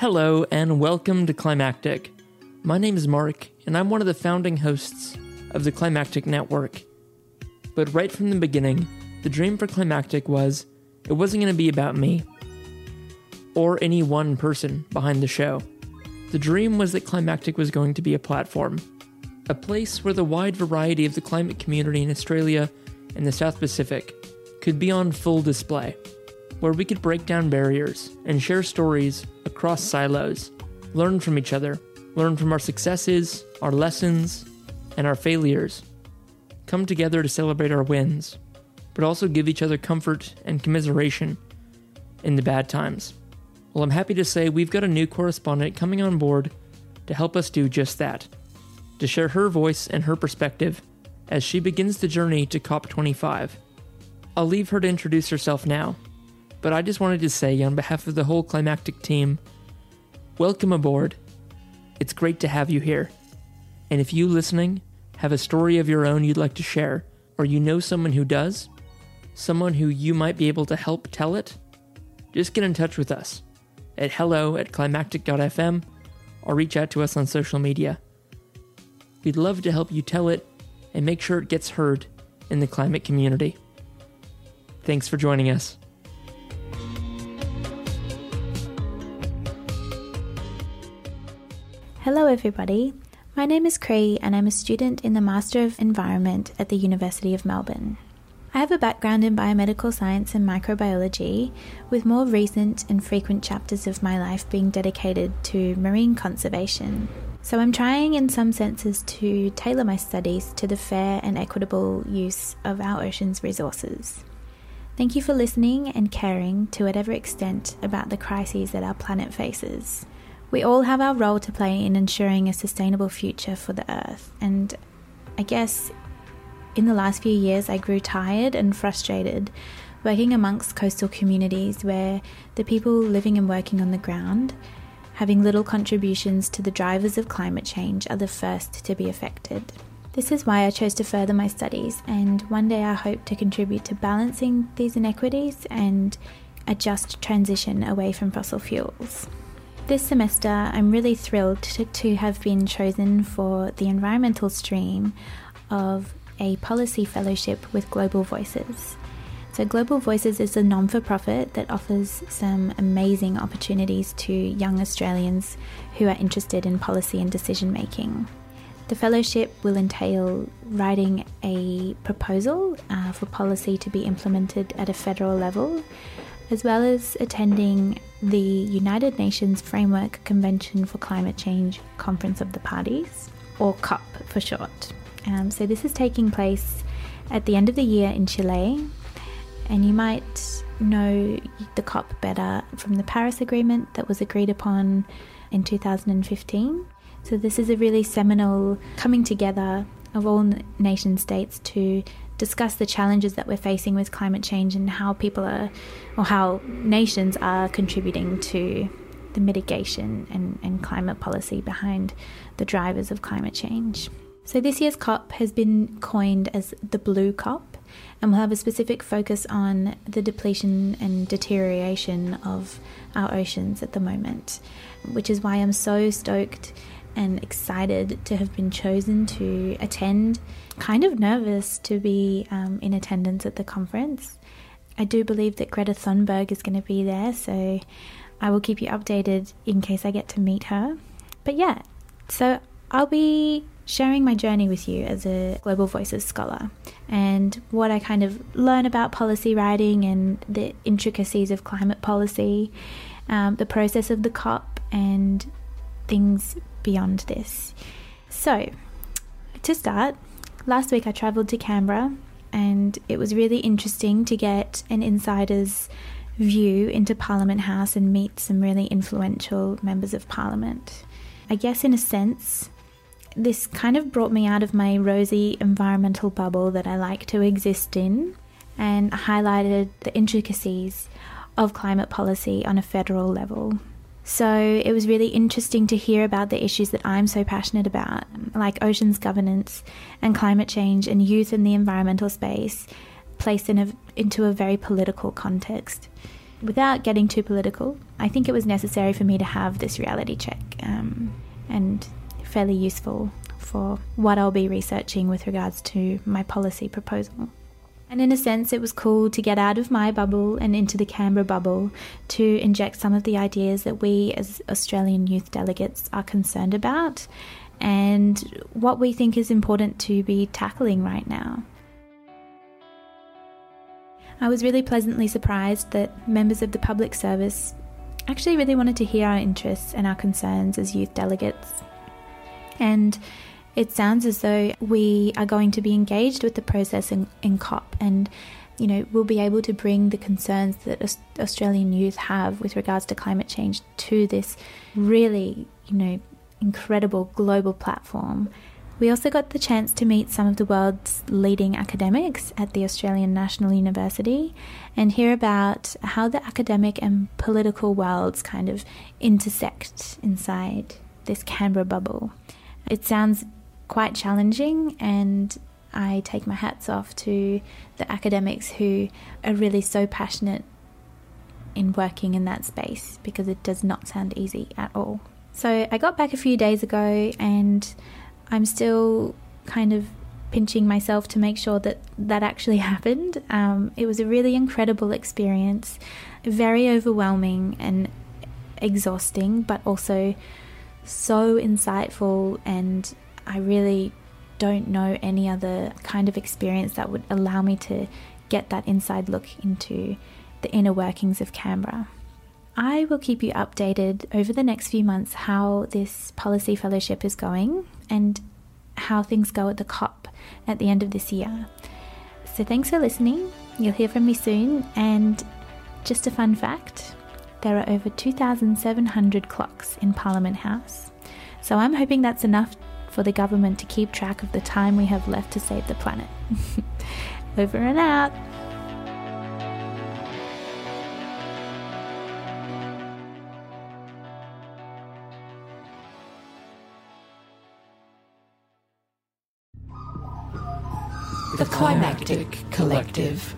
Hello, and welcome to Climactic. My name is Mark, and I'm one of the founding hosts of the Climactic Network. But right from the beginning, the dream for Climactic was it wasn't going to be about me or any one person behind the show. The dream was that Climactic was going to be a platform, a place where the wide variety of the climate community in Australia and the South Pacific could be on full display where we could break down barriers and share stories across silos, learn from each other, learn from our successes, our lessons, and our failures, come together to celebrate our wins, but also give each other comfort and commiseration in the bad times. Well, I'm happy to say we've got a new correspondent coming on board to help us do just that, to share her voice and her perspective as she begins the journey to COP25. I'll leave her to introduce herself now but I just wanted to say, on behalf of the whole Climactic team, welcome aboard. It's great to have you here. And if you listening have a story of your own you'd like to share, or you know someone who does, someone who you might be able to help tell it, just get in touch with us at hello at climactic.fm or reach out to us on social media. We'd love to help you tell it and make sure it gets heard in the climate community. Thanks for joining us. Hello, everybody. My name is Kri, and I'm a student in the Master of Environment at the University of Melbourne. I have a background in biomedical science and microbiology, with more recent and frequent chapters of my life being dedicated to marine conservation. So I'm trying, in some senses, to tailor my studies to the fair and equitable use of our ocean's resources. Thank you for listening and caring to whatever extent about the crises that our planet faces. We all have our role to play in ensuring a sustainable future for the Earth, and I guess in the last few years I grew tired and frustrated working amongst coastal communities where the people living and working on the ground, having little contributions to the drivers of climate change, are the first to be affected. This is why I chose to further my studies, and one day I hope to contribute to balancing these inequities and a just transition away from fossil fuels. This semester, I'm really thrilled to, to have been chosen for the environmental stream of a policy fellowship with Global Voices. So, Global Voices is a non for profit that offers some amazing opportunities to young Australians who are interested in policy and decision making. The fellowship will entail writing a proposal uh, for policy to be implemented at a federal level, as well as attending the United Nations Framework Convention for Climate Change Conference of the Parties, or COP for short. Um, so, this is taking place at the end of the year in Chile, and you might know the COP better from the Paris Agreement that was agreed upon in 2015. So, this is a really seminal coming together of all nation states to discuss the challenges that we're facing with climate change and how people are, or how nations are contributing to the mitigation and, and climate policy behind the drivers of climate change. So, this year's COP has been coined as the Blue COP, and we'll have a specific focus on the depletion and deterioration of our oceans at the moment, which is why I'm so stoked and excited to have been chosen to attend. Kind of nervous to be um, in attendance at the conference. I do believe that Greta Thunberg is going to be there, so I will keep you updated in case I get to meet her. But yeah, so I'll be sharing my journey with you as a Global Voices scholar and what I kind of learn about policy writing and the intricacies of climate policy, um, the process of the COP, and things beyond this. So, to start, last week I travelled to Canberra and it was really interesting to get an insider's view into Parliament House and meet some really influential members of Parliament. I guess, in a sense, this kind of brought me out of my rosy environmental bubble that I like to exist in and highlighted the intricacies of climate policy on a federal level. So it was really interesting to hear about the issues that I'm so passionate about, like oceans governance and climate change and youth in the environmental space, placed in a, into a very political context. Without getting too political, I think it was necessary for me to have this reality check um, and fairly useful for what I'll be researching with regards to my policy proposal. And in a sense, it was cool to get out of my bubble and into the Canberra bubble to inject some of the ideas that we as Australian youth delegates are concerned about and what we think is important to be tackling right now. I was really pleasantly surprised that members of the public service actually really wanted to hear our interests and our concerns as youth delegates. And it sounds as though we are going to be engaged with the process in, in COP and you know, we'll be able to bring the concerns that Australian youth have with regards to climate change to this really, you know, incredible global platform. We also got the chance to meet some of the world's leading academics at the Australian National University and hear about how the academic and political worlds kind of intersect inside this Canberra bubble. It sounds quite challenging and I take my hats off to the academics who are really so passionate in working in that space because it does not sound easy at all. So I got back a few days ago and I'm still kind of pinching myself to make sure that that actually happened. Um, it was a really incredible experience, very overwhelming and exhausting, but also so insightful and I really don't know any other kind of experience that would allow me to get that inside look into the inner workings of Canberra. I will keep you updated over the next few months how this policy fellowship is going and how things go at the COP at the end of this year. So thanks for listening. You'll hear from me soon. And just a fun fact there are over 2,700 clocks in Parliament House. So I'm hoping that's enough for the government to keep track of the time we have left to save the planet. Over and out. The Climactic Collective.